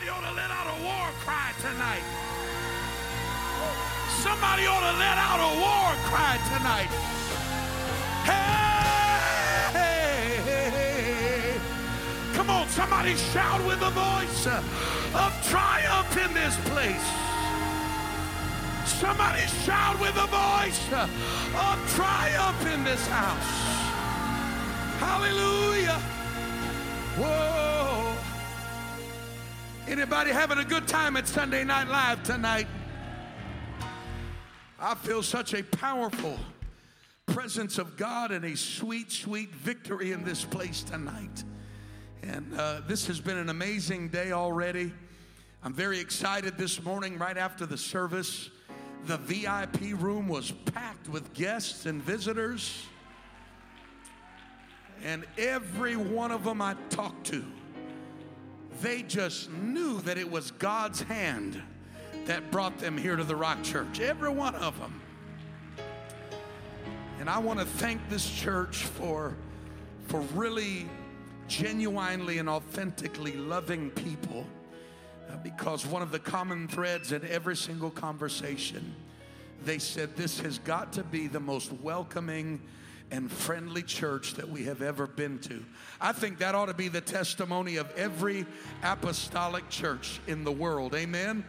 Somebody ought to let out a war cry tonight. Somebody ought to let out a war cry tonight. Hey! Come on, somebody shout with a voice of triumph in this place. Somebody shout with a voice of triumph in this house. Hallelujah. Whoa. Anybody having a good time at Sunday Night Live tonight? I feel such a powerful presence of God and a sweet, sweet victory in this place tonight. And uh, this has been an amazing day already. I'm very excited this morning, right after the service. The VIP room was packed with guests and visitors. And every one of them I talked to, they just knew that it was God's hand that brought them here to the Rock Church. Every one of them. And I want to thank this church for, for really genuinely and authentically loving people uh, because one of the common threads in every single conversation, they said this has got to be the most welcoming and friendly church that we have ever been to. I think that ought to be the testimony of every apostolic church in the world. Amen.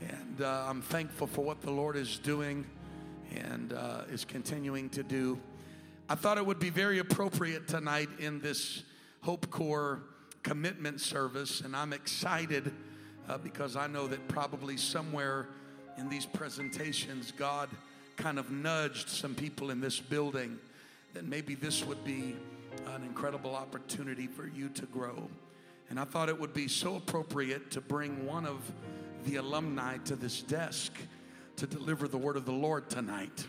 And uh, I'm thankful for what the Lord is doing and uh, is continuing to do. I thought it would be very appropriate tonight in this Hope Corps commitment service, and I'm excited uh, because I know that probably somewhere in these presentations, God kind of nudged some people in this building that maybe this would be an incredible opportunity for you to grow. And I thought it would be so appropriate to bring one of the alumni to this desk to deliver the word of the Lord tonight.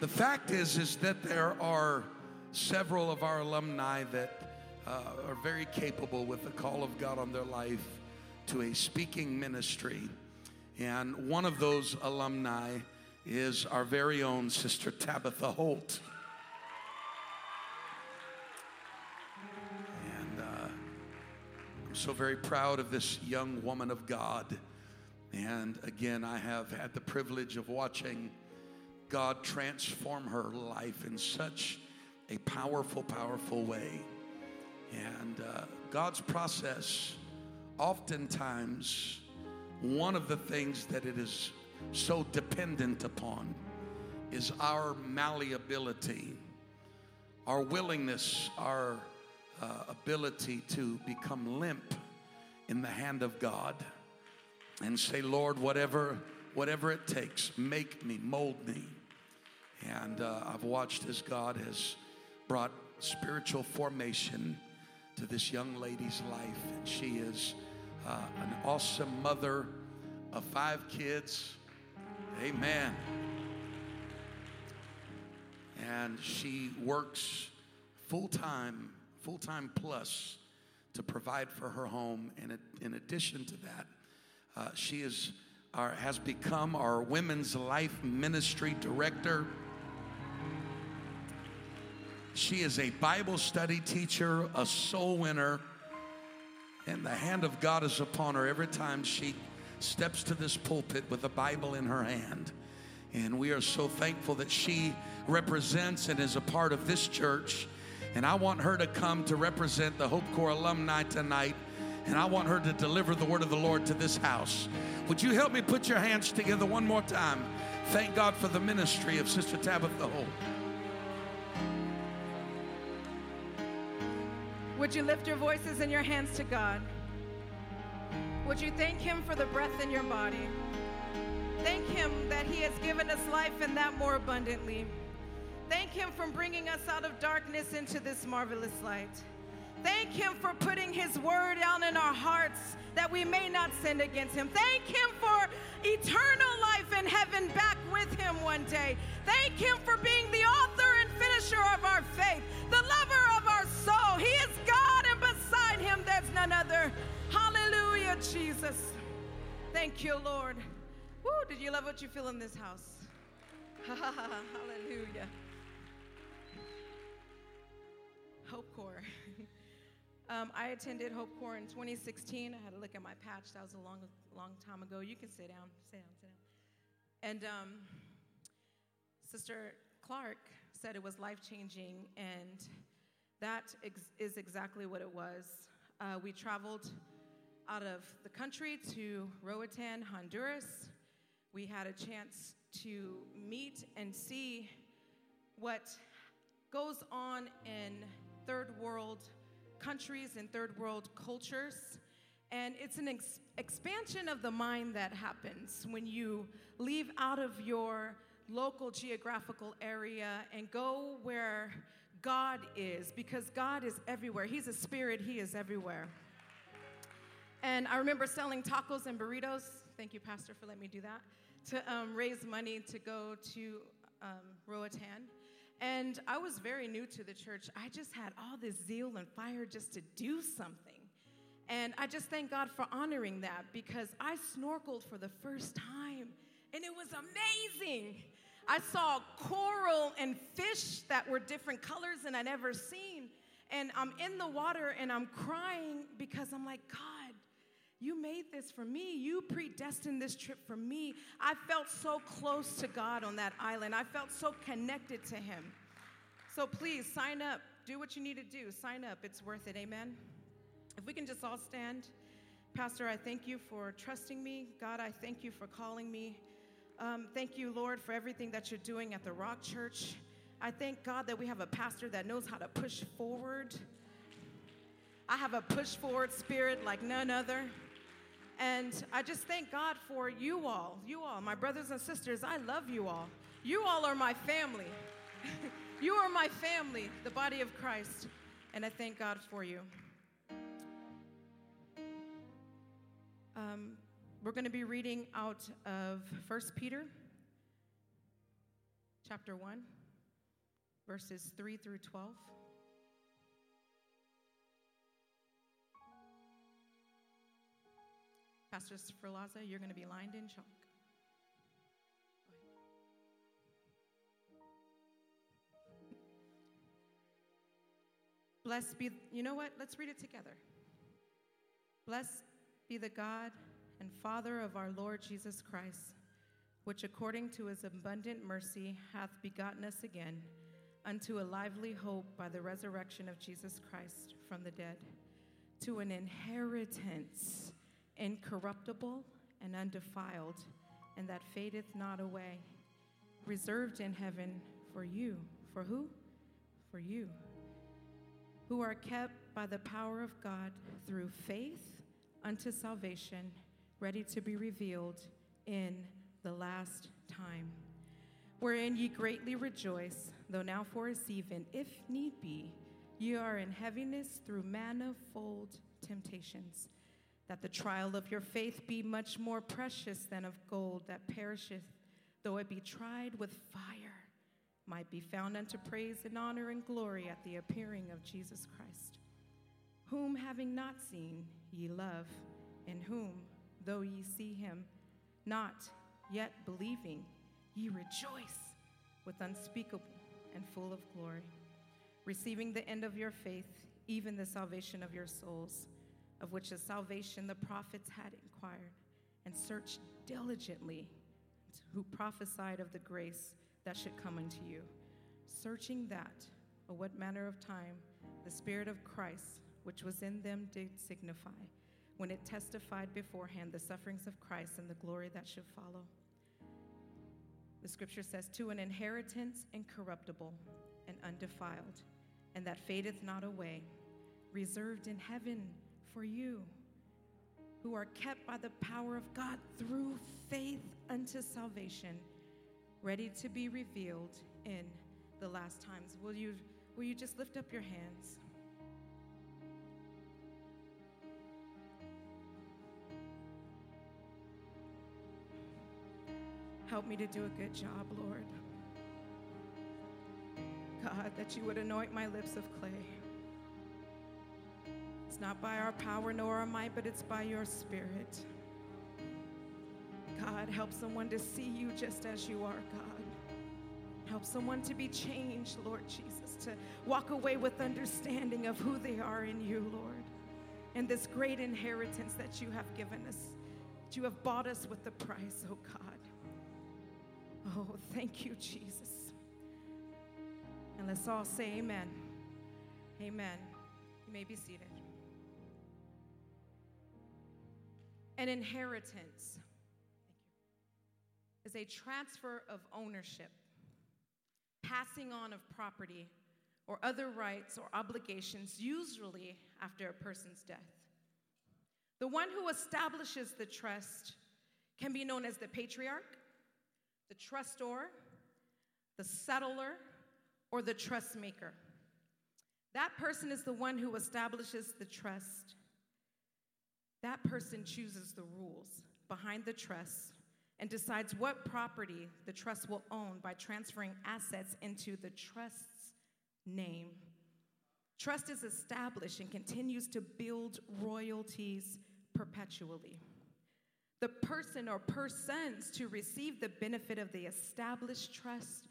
The fact is, is that there are several of our alumni that uh, are very capable with the call of God on their life to a speaking ministry. And one of those alumni is our very own Sister Tabitha Holt. And uh, I'm so very proud of this young woman of God. And again, I have had the privilege of watching God transform her life in such a powerful, powerful way. And uh, God's process, oftentimes, one of the things that it is so dependent upon is our malleability, our willingness, our uh, ability to become limp in the hand of God and say, Lord, whatever, whatever it takes, make me, mold me. And uh, I've watched as God has brought spiritual formation to this young lady's life. And she is uh, an awesome mother of five kids. Amen. And she works full time, full time plus to provide for her home. And in addition to that, uh, she is our, has become our women's life ministry director. She is a Bible study teacher, a soul winner, and the hand of God is upon her every time she steps to this pulpit with a Bible in her hand. And we are so thankful that she represents and is a part of this church. And I want her to come to represent the Hope Corps alumni tonight. And I want her to deliver the word of the Lord to this house. Would you help me put your hands together one more time? Thank God for the ministry of Sister Tabitha Holt. Would you lift your voices and your hands to God? Would you thank Him for the breath in your body? Thank Him that He has given us life and that more abundantly. Thank Him for bringing us out of darkness into this marvelous light. Thank Him for putting His word down in our hearts that we may not sin against Him. Thank Him for eternal life in heaven back with Him one day. Thank Him for being the author and finisher of our faith, the lover soul. He is God, and beside Him there's none other. Hallelujah, Jesus. Thank you, Lord. Woo, did you love what you feel in this house? Hallelujah. Hope Corps. um, I attended Hope Corps in 2016. I had to look at my patch. That was a long, long time ago. You can sit down, sit down, sit down. And um, Sister Clark said it was life changing, and that ex- is exactly what it was. Uh, we traveled out of the country to Roatan, Honduras. We had a chance to meet and see what goes on in third world countries and third world cultures. And it's an ex- expansion of the mind that happens when you leave out of your local geographical area and go where God is, because God is everywhere. He's a spirit, He is everywhere. And I remember selling tacos and burritos. Thank you, Pastor, for letting me do that. To um, raise money to go to um, Roatan. And I was very new to the church. I just had all this zeal and fire just to do something. And I just thank God for honoring that because I snorkeled for the first time and it was amazing. I saw coral and fish that were different colors than I'd ever seen. And I'm in the water and I'm crying because I'm like, God, you made this for me. You predestined this trip for me. I felt so close to God on that island. I felt so connected to Him. So please sign up. Do what you need to do. Sign up. It's worth it. Amen. If we can just all stand. Pastor, I thank you for trusting me. God, I thank you for calling me. Um, thank you, Lord, for everything that you're doing at the Rock Church. I thank God that we have a pastor that knows how to push forward. I have a push forward spirit like none other. And I just thank God for you all, you all, my brothers and sisters. I love you all. You all are my family. you are my family, the body of Christ. And I thank God for you. Um, we're going to be reading out of 1 Peter chapter 1, verses 3 through 12. Pastor Ferlaza, you're going to be lined in chalk. Blessed be, you know what? Let's read it together. Blessed be the God and Father of our Lord Jesus Christ, which according to his abundant mercy hath begotten us again unto a lively hope by the resurrection of Jesus Christ from the dead, to an inheritance incorruptible and undefiled, and that fadeth not away, reserved in heaven for you. For who? For you, who are kept by the power of God through faith unto salvation, ready to be revealed in the last time. Wherein ye greatly rejoice, though now for a season, if need be, ye are in heaviness through manifold temptations that the trial of your faith be much more precious than of gold that perisheth, though it be tried with fire, might be found unto praise and honor and glory at the appearing of Jesus Christ, whom having not seen ye love, in whom, though ye see him not yet believing, ye rejoice with unspeakable and full of glory, receiving the end of your faith, even the salvation of your souls of which the salvation the prophets had inquired and searched diligently, who prophesied of the grace that should come unto you, searching that, of what manner of time the Spirit of Christ, which was in them, did signify, when it testified beforehand the sufferings of Christ and the glory that should follow. The scripture says, To an inheritance incorruptible and undefiled, and that fadeth not away, reserved in heaven for you who are kept by the power of God through faith unto salvation, ready to be revealed in the last times. Will you, will you just lift up your hands? Help me to do a good job, Lord. God, that you would anoint my lips of clay. It's not by our power nor our might, but it's by your spirit. God, help someone to see you just as you are, God. Help someone to be changed, Lord Jesus, to walk away with understanding of who they are in you, Lord, and this great inheritance that you have given us, that you have bought us with the price, oh God. Oh, thank you, Jesus. And let's all say amen. Amen. You may be seated. An inheritance is a transfer of ownership passing on of property or other rights or obligations, usually after a person's death. The one who establishes the trust can be known as the patriarch, the trustor, the settlor, or the trust maker. That person is the one who establishes the trust. That person chooses the rules behind the trust and decides what property the trust will own by transferring assets into the trust's name. Trust is established and continues to build royalties perpetually. The person or persons to receive the benefit of the established trust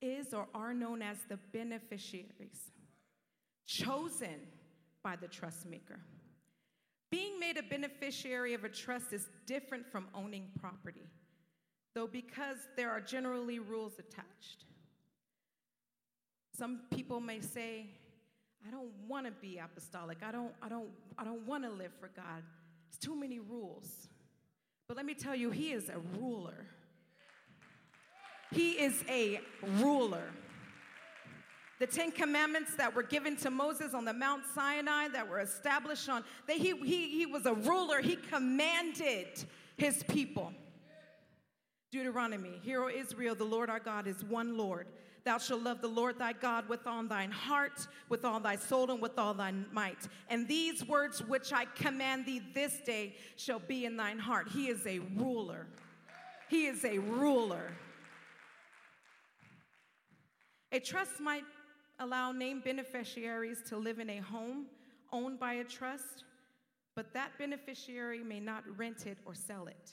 is or are known as the beneficiaries, chosen by the trust maker. Being made a beneficiary of a trust is different from owning property though because there are generally rules attached. Some people may say, I don't want to be apostolic. I don't, I don't, I don't want to live for God. It's too many rules. But let me tell you, He is a ruler. He is a ruler. The Ten Commandments that were given to Moses on the Mount Sinai, that were established on, they, he, he, he was a ruler. He commanded his people. Deuteronomy, Hear, O Israel, the Lord our God is one Lord. Thou shalt love the Lord thy God with all thine heart, with all thy soul, and with all thy might. And these words which I command thee this day shall be in thine heart. He is a ruler. He is a ruler. A trust might allow named beneficiaries to live in a home owned by a trust, but that beneficiary may not rent it or sell it.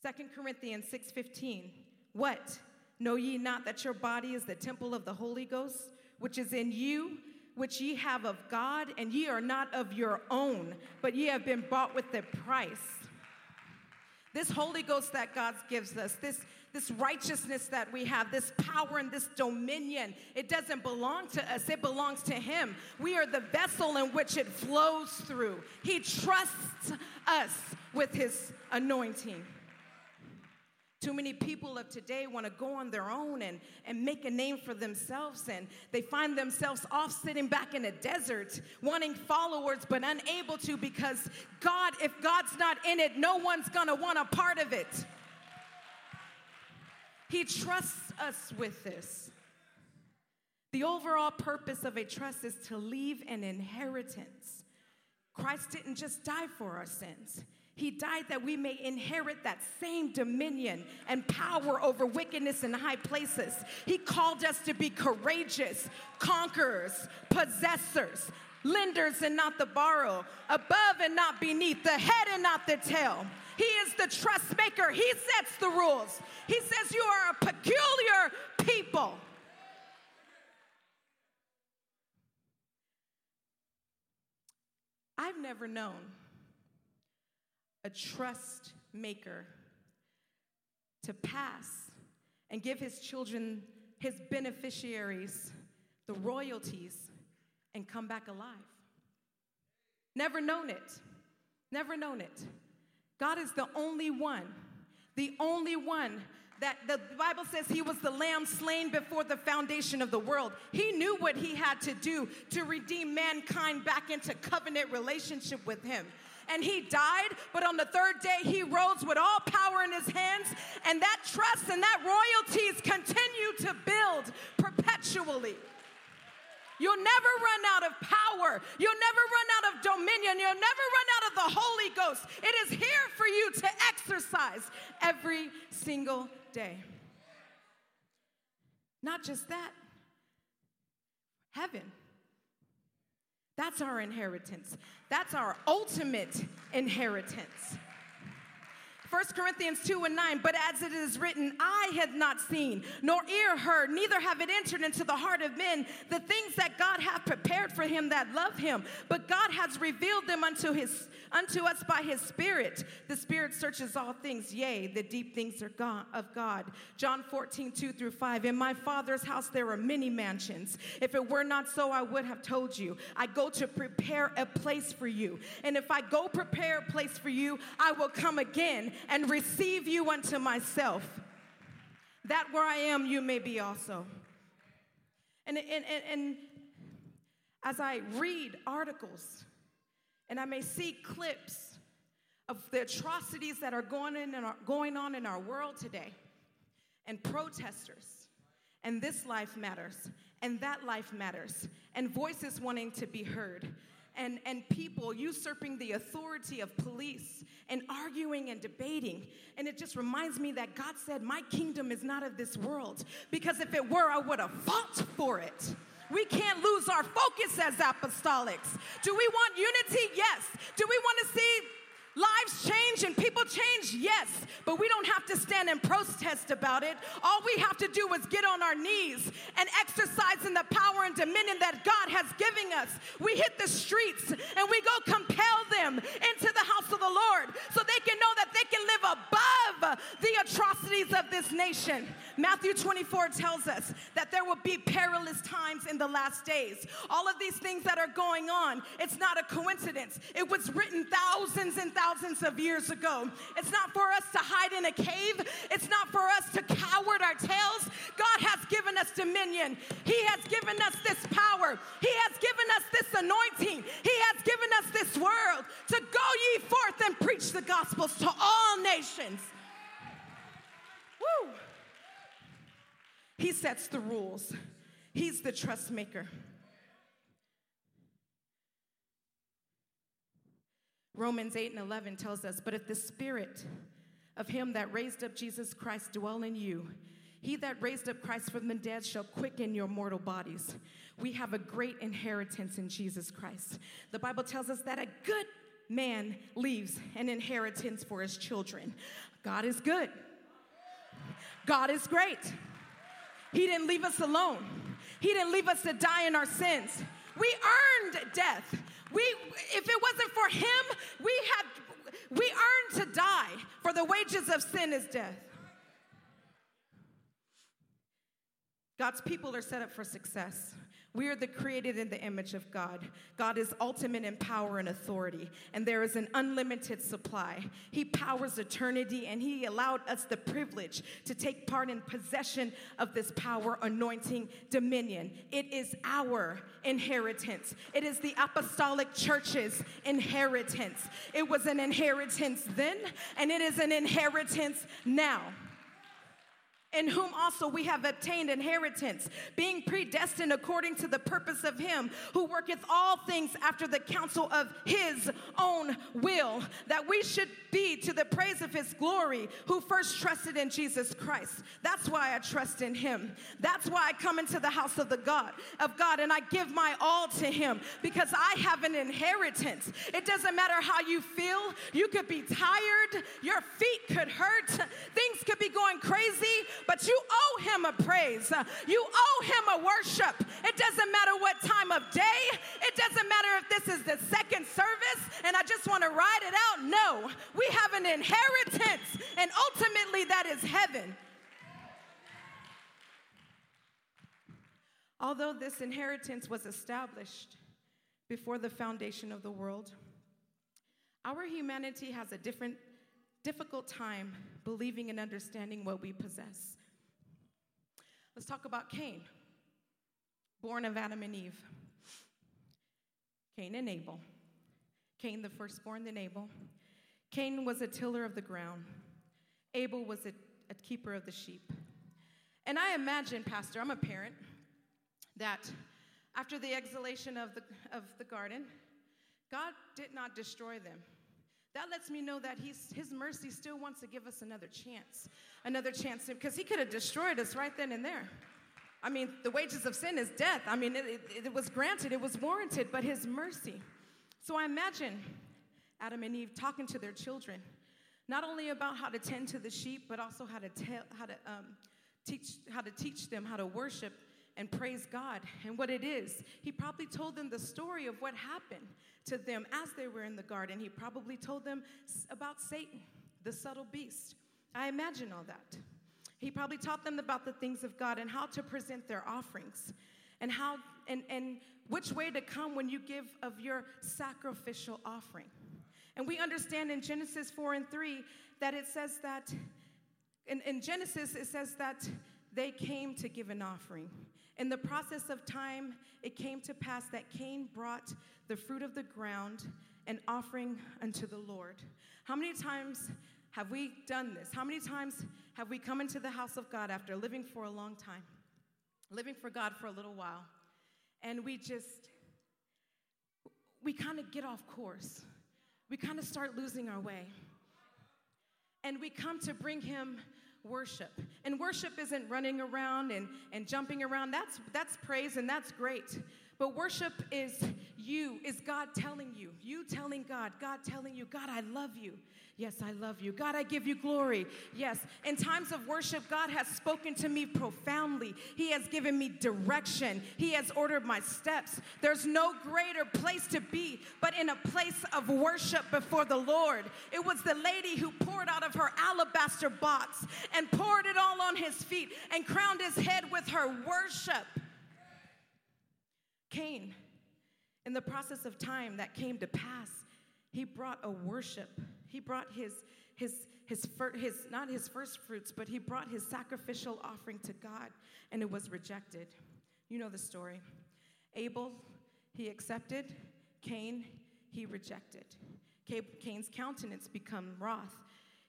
Second Corinthians 6:15. What? Know ye not that your body is the temple of the Holy Ghost, which is in you, which ye have of God, and ye are not of your own, but ye have been bought with a price. This Holy Ghost that God gives us, this, this righteousness that we have, this power and this dominion, it doesn't belong to us, it belongs to Him. We are the vessel in which it flows through. He trusts us with His anointing. Too many people of today want to go on their own and, and make a name for themselves, and they find themselves off sitting back in a desert, wanting followers, but unable to because God, if God's not in it, no one's going to want a part of it. He trusts us with this. The overall purpose of a trust is to leave an inheritance. Christ didn't just die for our sins, he died that we may inherit that same dominion and power over wickedness in high places. He called us to be courageous, conquerors, possessors, lenders and not the borrow, above and not beneath, the head and not the tail. He is the trust maker. He sets the rules. He says you are a peculiar people. I've never known a trust maker to pass and give his children, his beneficiaries, the royalties and come back alive. Never known it. Never known it. God is the only one, the only one that the Bible says he was the lamb slain before the foundation of the world. He knew what he had to do to redeem mankind back into covenant relationship with him and he died, but on the third day he rose with all power in his hands, and that trust and that royalties continue to build perpetually. You'll never run out of power. You'll never run out of dominion. You'll never run out of the Holy Ghost. It is here for you to exercise every single day. Not just that, heaven. That's our inheritance. That's our ultimate inheritance. 1 Corinthians 2 and 9, but as it is written, I had not seen, nor ear heard, neither have it entered into the heart of men the things that God hath prepared for him that love him. But God has revealed them unto his unto us by his spirit. The spirit searches all things, yea, the deep things are God, of God. John 14, 2 through 5. In my father's house there are many mansions. If it were not so, I would have told you. I go to prepare a place for you. And if I go prepare a place for you, I will come again and receive you unto myself. That where I am, you may be also. And, and, and, and as I read articles and I may see clips of the atrocities that are going, in our, going on in our world today, and protesters, and this life matters, and that life matters, and voices wanting to be heard, and, and people usurping the authority of police and arguing and debating. And it just reminds me that God said, My kingdom is not of this world, because if it were, I would have fought for it. We can't lose our focus as apostolics. Do we want unity? Yes. Do we want to see lives change and people change? Yes, but we don't have to stand and protest about it. All we have to do is get on our knees and exercise in the power and dominion that God has given us. We hit the streets and we go compel them into the house of the Lord so they can know that they can live above the atrocities of this nation. Matthew 24 tells us that there will be perilous times in the last days. All of these things that are going on, it's not a coincidence. It was written thousands and thousands of years ago. It's not for us to hide in a cave, it's not for us to coward our tails. God has given us dominion, He has given us this power, He has given us this anointing, He has given us this world to go ye forth and preach the gospels to all nations. Woo! He sets the rules. He's the trust maker. Romans 8 and 11 tells us, But if the spirit of him that raised up Jesus Christ dwell in you, he that raised up Christ from the dead shall quicken your mortal bodies. We have a great inheritance in Jesus Christ. The Bible tells us that a good man leaves an inheritance for his children. God is good. God is great. He didn't leave us alone. He didn't leave us to die in our sins. We earned death. We, if it wasn't for him, we had, we earned to die, for the wages of sin is death. God's people are set up for success. We are the created in the image of God. God is ultimate in power and authority, and there is an unlimited supply. He powers eternity, and He allowed us the privilege to take part in possession of this power, anointing, dominion. It is our inheritance, it is the apostolic church's inheritance. It was an inheritance then, and it is an inheritance now in whom also we have obtained inheritance, being predestined according to the purpose of him who worketh all things after the counsel of his own will, that we should be to the praise of his glory, who first trusted in Jesus Christ. That's why I trust in him. That's why I come into the house of the God of God and I give my all to him because I have an inheritance. It doesn't matter how you feel. You could be tired, your feet could hurt, things could be going crazy, but you owe him a praise. You owe him a worship. It doesn't matter what time of day, it doesn't matter if this is the second service and I just want to ride it out. No, we have an inheritance, and ultimately that is heaven. Although this inheritance was established before the foundation of the world, our humanity has a different, difficult time believing and understanding what we possess. Let's talk about Cain, born of Adam and Eve. Cain and Abel. Cain, the firstborn, then Abel. Cain was a tiller of the ground, Abel was a, a keeper of the sheep. And I imagine, Pastor, I'm a parent, that after the exhalation of the, of the garden, God did not destroy them. That lets me know that he's, His mercy still wants to give us another chance. Another chance, because He could have destroyed us right then and there. I mean, the wages of sin is death. I mean, it, it, it was granted, it was warranted, but His mercy. So I imagine Adam and Eve talking to their children, not only about how to tend to the sheep, but also how to tell, how to um, teach, how to teach them how to worship and praise God and what it is. He probably told them the story of what happened to them as they were in the garden. He probably told them about Satan, the subtle beast. I imagine all that. He probably taught them about the things of God and how to present their offerings and how and, and which way to come when you give of your sacrificial offering. And we understand in Genesis 4 and 3 that it says that, in, in Genesis, it says that they came to give an offering. In the process of time, it came to pass that Cain brought the fruit of the ground, an offering unto the Lord. How many times have we done this? How many times have we come into the house of God after living for a long time, living for God for a little while, and we just, we kind of get off course? we kind of start losing our way. And we come to bring him worship. And worship isn't running around and, and jumping around. That's, that's praise and that's great. But worship is you, is God telling you, you telling God, God telling you, God, I love you. Yes, I love you. God, I give you glory. Yes. In times of worship, God has spoken to me profoundly. He has given me direction. He has ordered my steps. There's no greater place to be but in a place of worship before the Lord. It was the lady who poured out of her alabaster box and poured it all on his feet and crowned his head with her worship. Cain, in the process of time that came to pass, he brought a worship he brought his, his, his, his, not his first fruits, but he brought his sacrificial offering to God, and it was rejected. You know the story. Abel, he accepted. Cain, he rejected. Cain's countenance become wroth.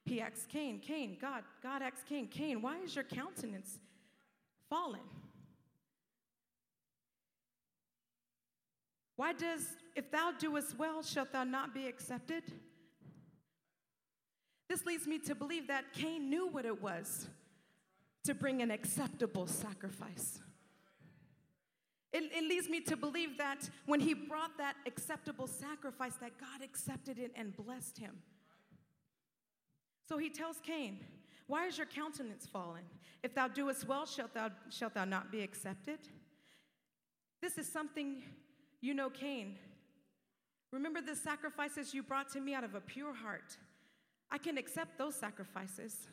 He asks Cain, Cain, God, God asks Cain, Cain, why is your countenance fallen? Why does, if thou doest well, shalt thou not be accepted? This leads me to believe that Cain knew what it was to bring an acceptable sacrifice. It, it, leads me to believe that when he brought that acceptable sacrifice, that God accepted it and blessed him. So he tells Cain, Why is your countenance fallen? If thou doest well, shalt thou, shalt thou not be accepted? This is something you know, Cain. Remember the sacrifices you brought to me out of a pure heart. I can accept those sacrifices.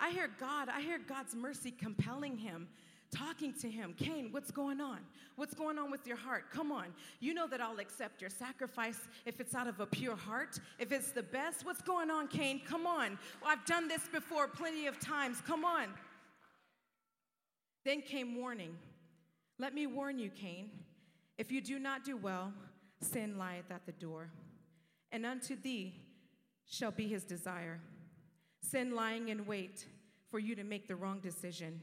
I hear God, I hear God's mercy compelling him, talking to him. Cain, what's going on? What's going on with your heart? Come on. You know that I'll accept your sacrifice if it's out of a pure heart, if it's the best. What's going on, Cain? Come on. Well, I've done this before plenty of times. Come on. Then came warning. Let me warn you, Cain. If you do not do well, sin lieth at the door. And unto thee shall be his desire. Sin lying in wait for you to make the wrong decision,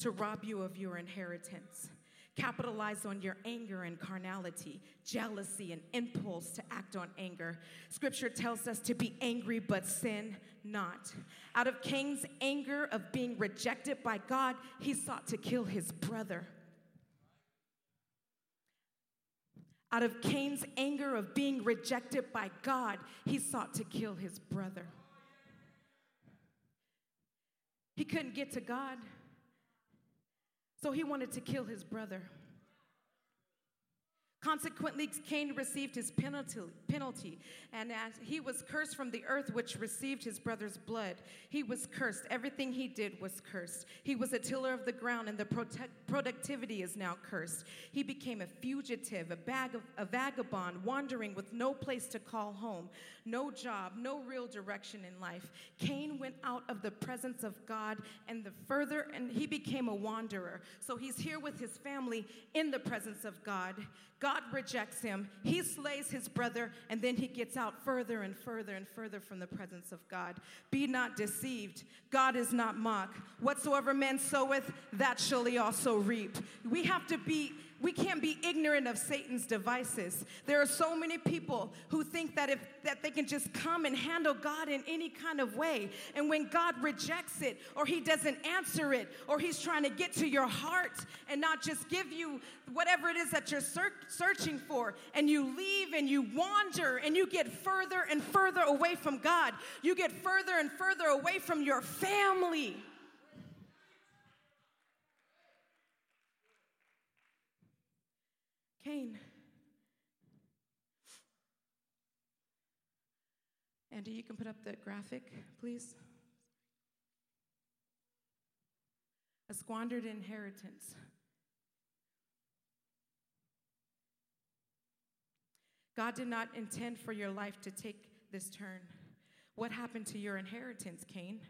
to rob you of your inheritance. Capitalize on your anger and carnality, jealousy, and impulse to act on anger. Scripture tells us to be angry but sin not. Out of Cain's anger of being rejected by God, he sought to kill his brother. Out of Cain's anger of being rejected by God, he sought to kill his brother. He couldn't get to God, so he wanted to kill his brother. Consequently, Cain received his penalty, penalty, and as he was cursed from the earth, which received his brother's blood. He was cursed. Everything he did was cursed. He was a tiller of the ground, and the productivity is now cursed. He became a fugitive, a, bag of, a vagabond, wandering with no place to call home, no job, no real direction in life. Cain went out of the presence of God, and the further, and he became a wanderer. So he's here with his family in the presence of God. God rejects him. He slays his brother, and then he gets out further and further and further from the presence of God. Be not deceived. God is not mocked. Whatsoever man soweth, that shall he also reap. We have to be we can't be ignorant of Satan's devices. There are so many people who think that if that they can just come and handle God in any kind of way. And when God rejects it or he doesn't answer it or he's trying to get to your heart and not just give you whatever it is that you're ser- searching for and you leave and you wander and you get further and further away from God. You get further and further away from your family. Cain. Andy, you can put up the graphic, please. A squandered inheritance. God did not intend for your life to take this turn. What happened to your inheritance, Cain?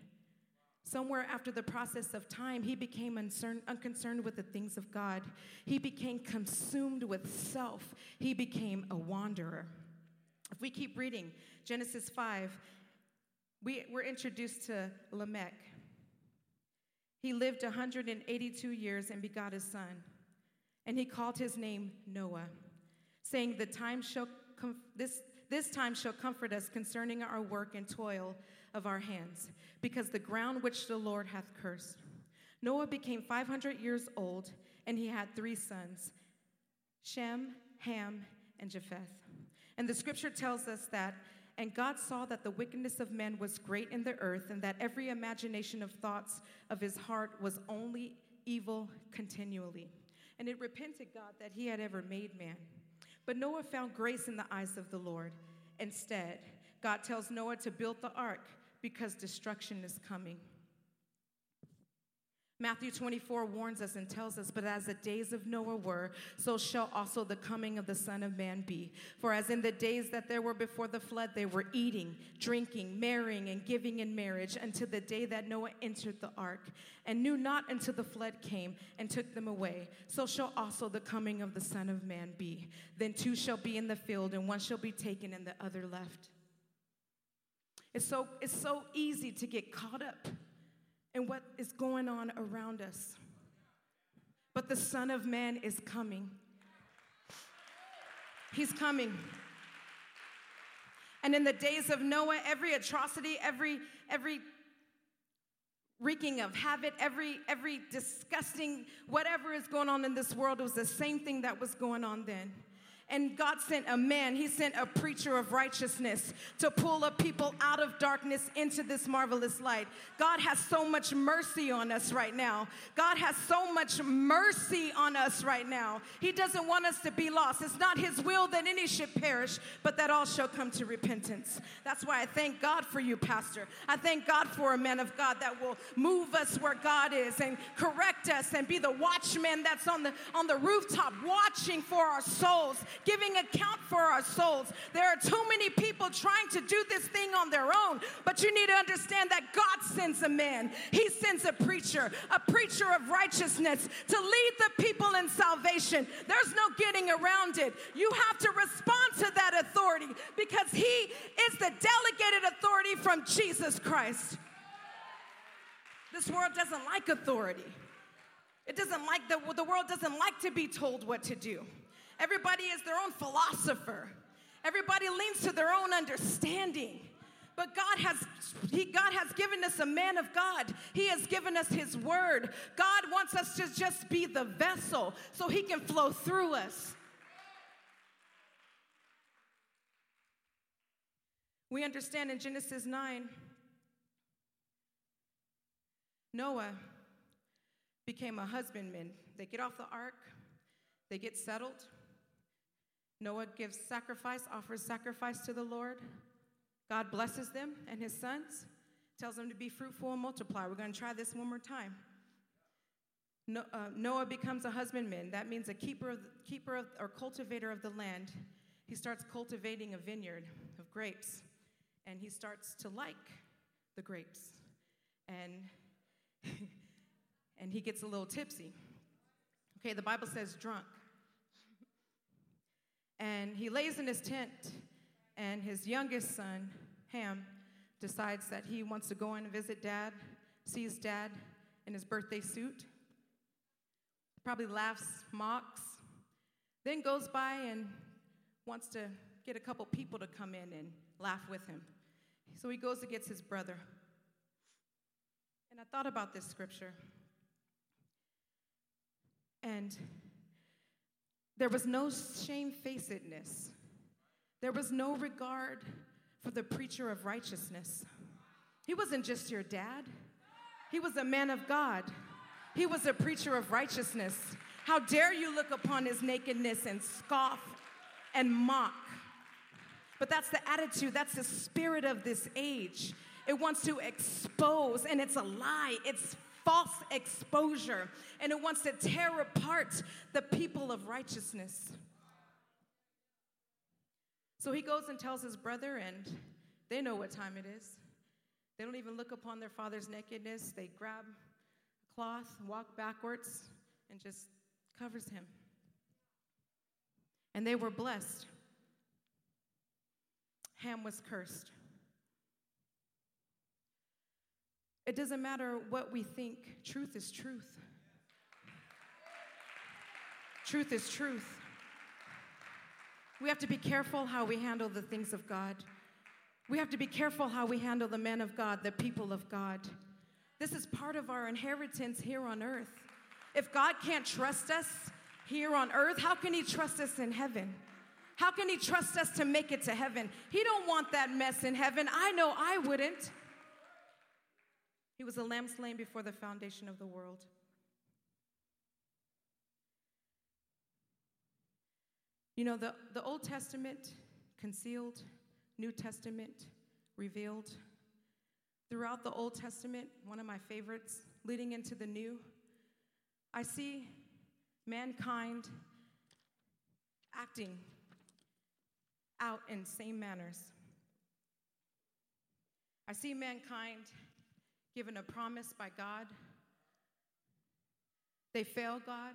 Somewhere after the process of time, he became unconcerned with the things of God. He became consumed with self. He became a wanderer. If we keep reading Genesis 5, we, we're introduced to Lamech. He lived 182 years and begot a son, and he called his name Noah, saying, The time shall com- this, this time shall comfort us concerning our work and toil of our hands, because the ground which the Lord hath cursed. Noah became 500 years old, and he had three sons Shem, Ham, and Japheth. And the scripture tells us that, and God saw that the wickedness of men was great in the earth, and that every imagination of thoughts of his heart was only evil continually. And it repented God that he had ever made man. But Noah found grace in the eyes of the Lord. Instead, God tells Noah to build the ark because destruction is coming. Matthew 24 warns us and tells us, But as the days of Noah were, so shall also the coming of the Son of Man be. For as in the days that there were before the flood, they were eating, drinking, marrying, and giving in marriage until the day that Noah entered the ark, and knew not until the flood came and took them away. So shall also the coming of the Son of Man be. Then two shall be in the field, and one shall be taken, and the other left. It's so, it's so easy to get caught up in what is going on around us. But the Son of Man is coming. He's coming. And in the days of Noah, every atrocity, every, every wreaking of havoc, every, every disgusting, whatever is going on in this world was the same thing that was going on then. And God sent a man, He sent a preacher of righteousness to pull a people out of darkness into this marvelous light. God has so much mercy on us right now. God has so much mercy on us right now. He doesn't want us to be lost. It's not His will that any should perish, but that all shall come to repentance. That's why I thank God for you, Pastor. I thank God for a man of God that will move us where God is and correct us and be the watchman that's on the on the rooftop watching for our souls giving account for our souls. There are too many people trying to do this thing on their own, but you need to understand that God sends a man. He sends a preacher, a preacher of righteousness to lead the people in salvation. There's no getting around it. You have to respond to that authority because he is the delegated authority from Jesus Christ. This world doesn't like authority. It doesn't like the, the world doesn't like to be told what to do. Everybody is their own philosopher. Everybody leans to their own understanding. But God has he, God has given us a man of God. He has given us his word. God wants us to just be the vessel so he can flow through us. We understand in Genesis 9 Noah became a husbandman. They get off the ark, they get settled, Noah gives sacrifice, offers sacrifice to the Lord. God blesses them and his sons, tells them to be fruitful and multiply. We're going to try this one more time. Uh, Noah becomes a husbandman. That means a keeper, of, keeper of, or cultivator of the land. He starts cultivating a vineyard of grapes, and he starts to like the grapes. And, and he gets a little tipsy. Okay, the Bible says drunk. And he lays in his tent, and his youngest son, Ham, decides that he wants to go and visit dad, sees dad in his birthday suit, probably laughs, mocks, then goes by and wants to get a couple people to come in and laugh with him. So he goes and gets his brother. And I thought about this scripture. And there was no shamefacedness, there was no regard for the preacher of righteousness. He wasn't just your dad, he was a man of God, he was a preacher of righteousness. How dare you look upon his nakedness and scoff and mock? But that's the attitude, that's the spirit of this age. It wants to expose, and it's a lie. It's false exposure, and it wants to tear apart the people of righteousness. So he goes and tells his brother, and they know what time it is. They don't even look upon their father's nakedness. They grab a cloth, walk backwards, and just covers him. And they were blessed. Ham was cursed. It doesn't matter what we think, truth is truth. Truth is truth. We have to be careful how we handle the things of God. We have to be careful how we handle the men of God, the people of God. This is part of our inheritance here on earth. If God can't trust us here on earth, how can he trust us in heaven? How can he trust us to make it to heaven? He don't want that mess in heaven. I know I wouldn't. Was a lamb slain before the foundation of the world. You know, the, the Old Testament concealed, New Testament revealed. Throughout the Old Testament, one of my favorites, leading into the New, I see mankind acting out in same manners. I see mankind given a promise by God. They fail God,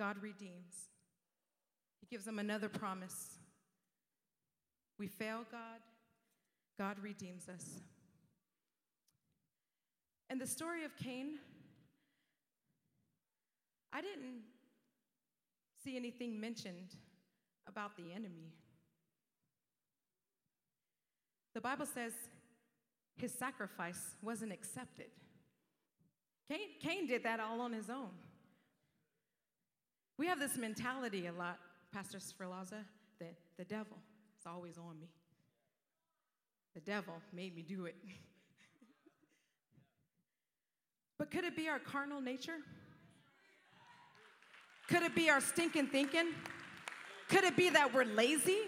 God redeems. He gives them another promise. We fail God, God redeems us. And the story of Cain, I didn't see anything mentioned about the enemy. The Bible says his sacrifice wasn't accepted. Cain, Cain did that all on his own. We have this mentality a lot, Pastor Sferlaza, that the devil is always on me. The devil made me do it. but could it be our carnal nature? Could it be our stinking thinking? Could it be that we're lazy?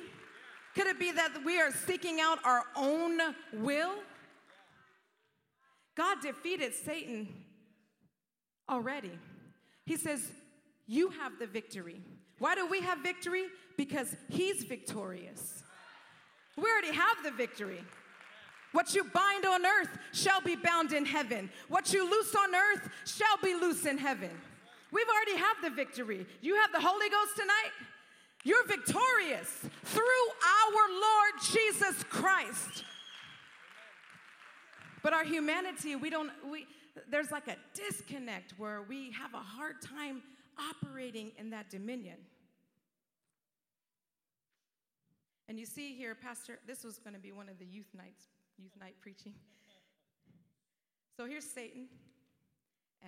Could it be that we are seeking out our own will? God defeated Satan already. He says, You have the victory. Why do we have victory? Because He's victorious. We already have the victory. What you bind on earth shall be bound in heaven. What you loose on earth shall be loose in heaven. We've already have the victory. You have the Holy Ghost tonight. You're victorious through our Lord Jesus Christ. But our humanity, we don't, we, there's like a disconnect where we have a hard time operating in that dominion. And you see here, Pastor, this was going to be one of the youth nights, youth night preaching. So here's Satan,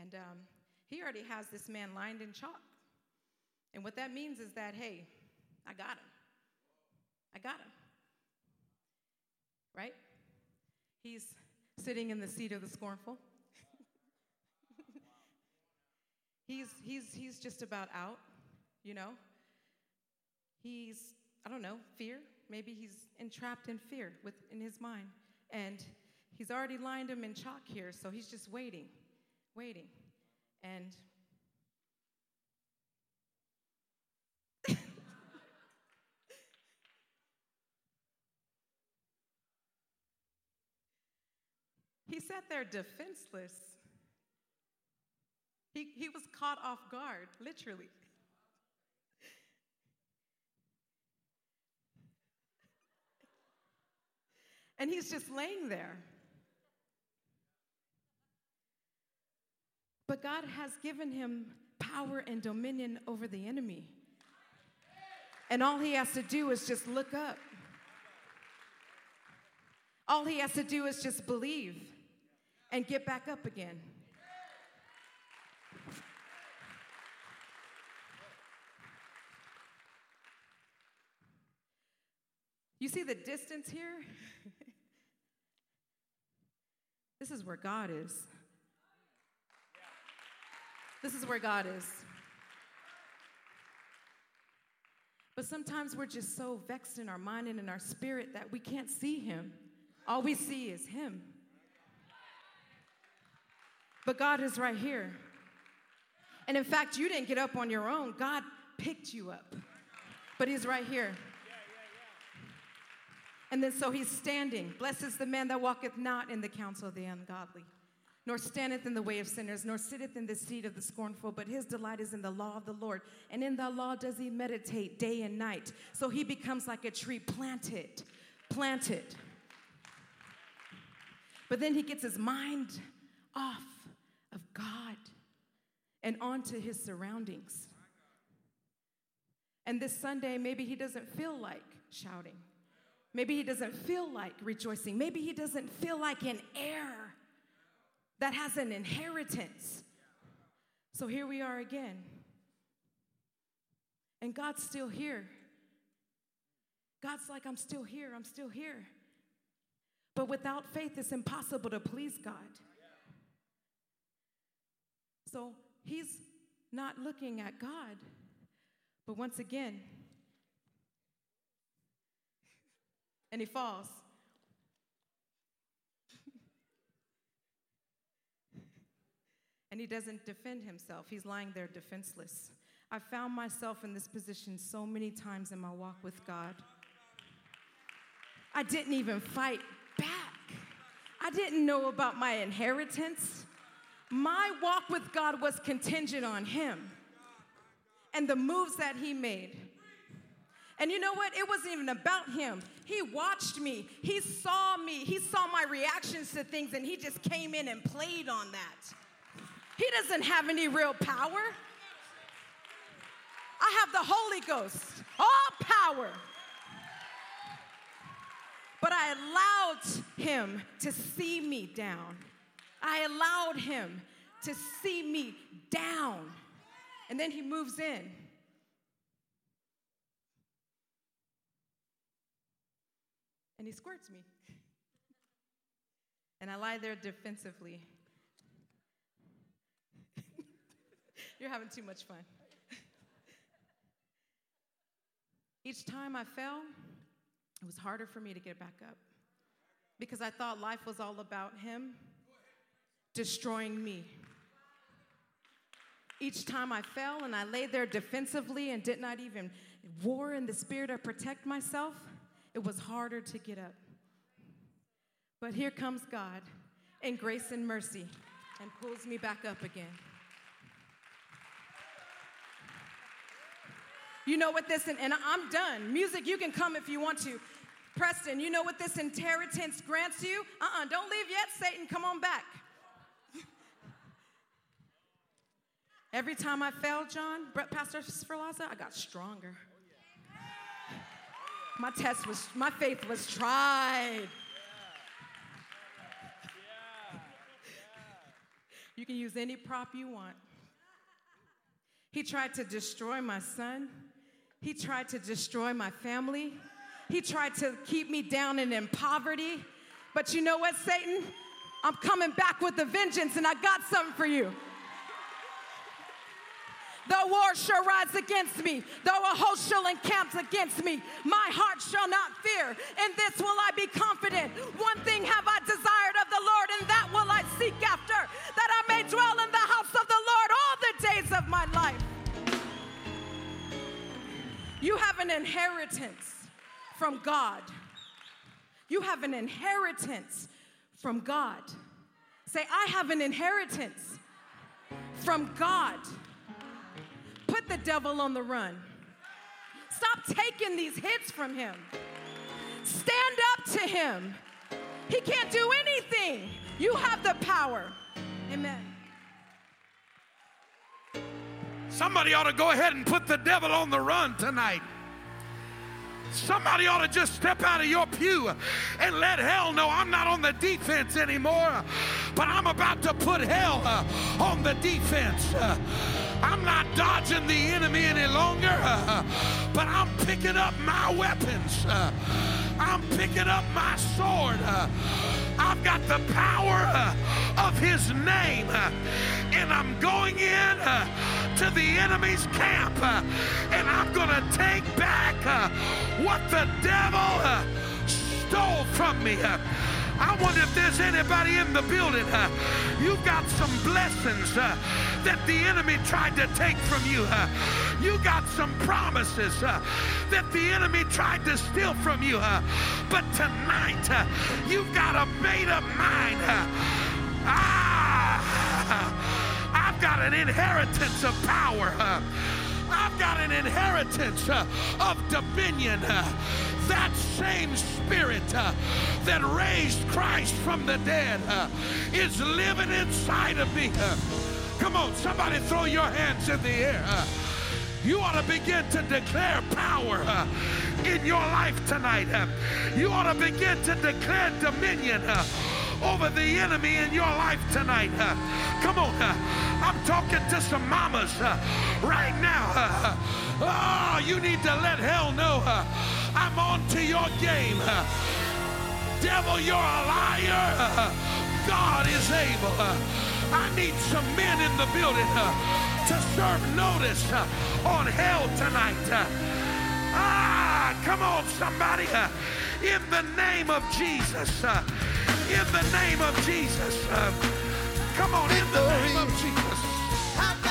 and um, he already has this man lined in chalk. And what that means is that, hey, I got him. I got him. Right? He's sitting in the seat of the scornful. he's, he's, he's just about out, you know? He's, I don't know, fear. Maybe he's entrapped in fear within his mind. And he's already lined him in chalk here, so he's just waiting, waiting. And He sat there defenseless. He, he was caught off guard, literally. And he's just laying there. But God has given him power and dominion over the enemy. And all he has to do is just look up. All he has to do is just believe and get back up again. You see the distance here? this is where God is. This is where God is. But sometimes we're just so vexed in our mind and in our spirit that we can't see Him. All we see is Him. But God is right here. And in fact, you didn't get up on your own, God picked you up. But He's right here. And then so He's standing. Blessed is the man that walketh not in the counsel of the ungodly nor standeth in the way of sinners, nor sitteth in the seat of the scornful, but his delight is in the law of the Lord. And in the law does he meditate day and night. So he becomes like a tree planted, planted. But then he gets his mind off of God and onto his surroundings. And this Sunday, maybe he doesn't feel like shouting. Maybe he doesn't feel like rejoicing. Maybe he doesn't feel like an heir that has an inheritance. So here we are again. And God's still here. God's like, I'm still here, I'm still here. But without faith, it's impossible to please God. So he's not looking at God. But once again, and he falls. and he doesn't defend himself. He's lying there defenseless. I found myself in this position so many times in my walk with God. I didn't even fight back. I didn't know about my inheritance. My walk with God was contingent on Him and the moves that He made. And you know what? It wasn't even about Him. He watched me, He saw me, He saw my reactions to things, and He just came in and played on that. He doesn't have any real power. I have the Holy Ghost, all power. But I allowed him to see me down. I allowed him to see me down. And then he moves in. And he squirts me. And I lie there defensively. You're having too much fun. Each time I fell, it was harder for me to get back up because I thought life was all about Him destroying me. Each time I fell and I lay there defensively and did not even war in the spirit to protect myself, it was harder to get up. But here comes God in grace and mercy and pulls me back up again. You know what this, and, and I'm done. Music, you can come if you want to. Preston, you know what this inheritance grants you? Uh uh-uh, uh, do not leave yet, Satan, come on back. Every time I fell, John, Pastor Sferlaza, I got stronger. My test was, my faith was tried. You can use any prop you want. He tried to destroy my son. He tried to destroy my family. He tried to keep me down and in poverty. But you know what, Satan? I'm coming back with a vengeance and I got something for you. Though war shall rise against me, though a host shall encamp against me, my heart shall not fear. In this will I be confident. One thing have I desired of the Lord, and that will I seek after, that I may dwell in the house of the Lord all the days of my life. You have an inheritance from God. You have an inheritance from God. Say, I have an inheritance from God. The devil on the run. Stop taking these hits from him. Stand up to him. He can't do anything. You have the power. Amen. Somebody ought to go ahead and put the devil on the run tonight. Somebody ought to just step out of your pew and let hell know I'm not on the defense anymore, but I'm about to put hell uh, on the defense. Uh, I'm not dodging the enemy any longer, uh, but I'm picking up my weapons. Uh, I'm picking up my sword. Uh, I've got the power uh, of his name, and I'm going in to the enemy's camp, and I'm going to take back what the devil stole from me. I wonder if there's anybody in the building. Uh, you've got some blessings uh, that the enemy tried to take from you. Uh, you got some promises uh, that the enemy tried to steal from you. Uh, but tonight, uh, you've got a made up mind. ah, I've got an inheritance of power. I've got an inheritance of dominion that same spirit uh, that raised Christ from the dead uh, is living inside of me. Uh, come on, somebody throw your hands in the air. Uh, you ought to begin to declare power uh, in your life tonight. Uh, you ought to begin to declare dominion uh, over the enemy in your life tonight. Uh. come on, uh, I'm talking to some mamas right now. oh, you need to let hell know I'm on to your game. Devil, you're a liar. God is able. I need some men in the building uh, to serve notice uh, on hell tonight. Uh. Ah, come on, somebody. In the name of Jesus. In the name of Jesus. Come on, in the name of Jesus.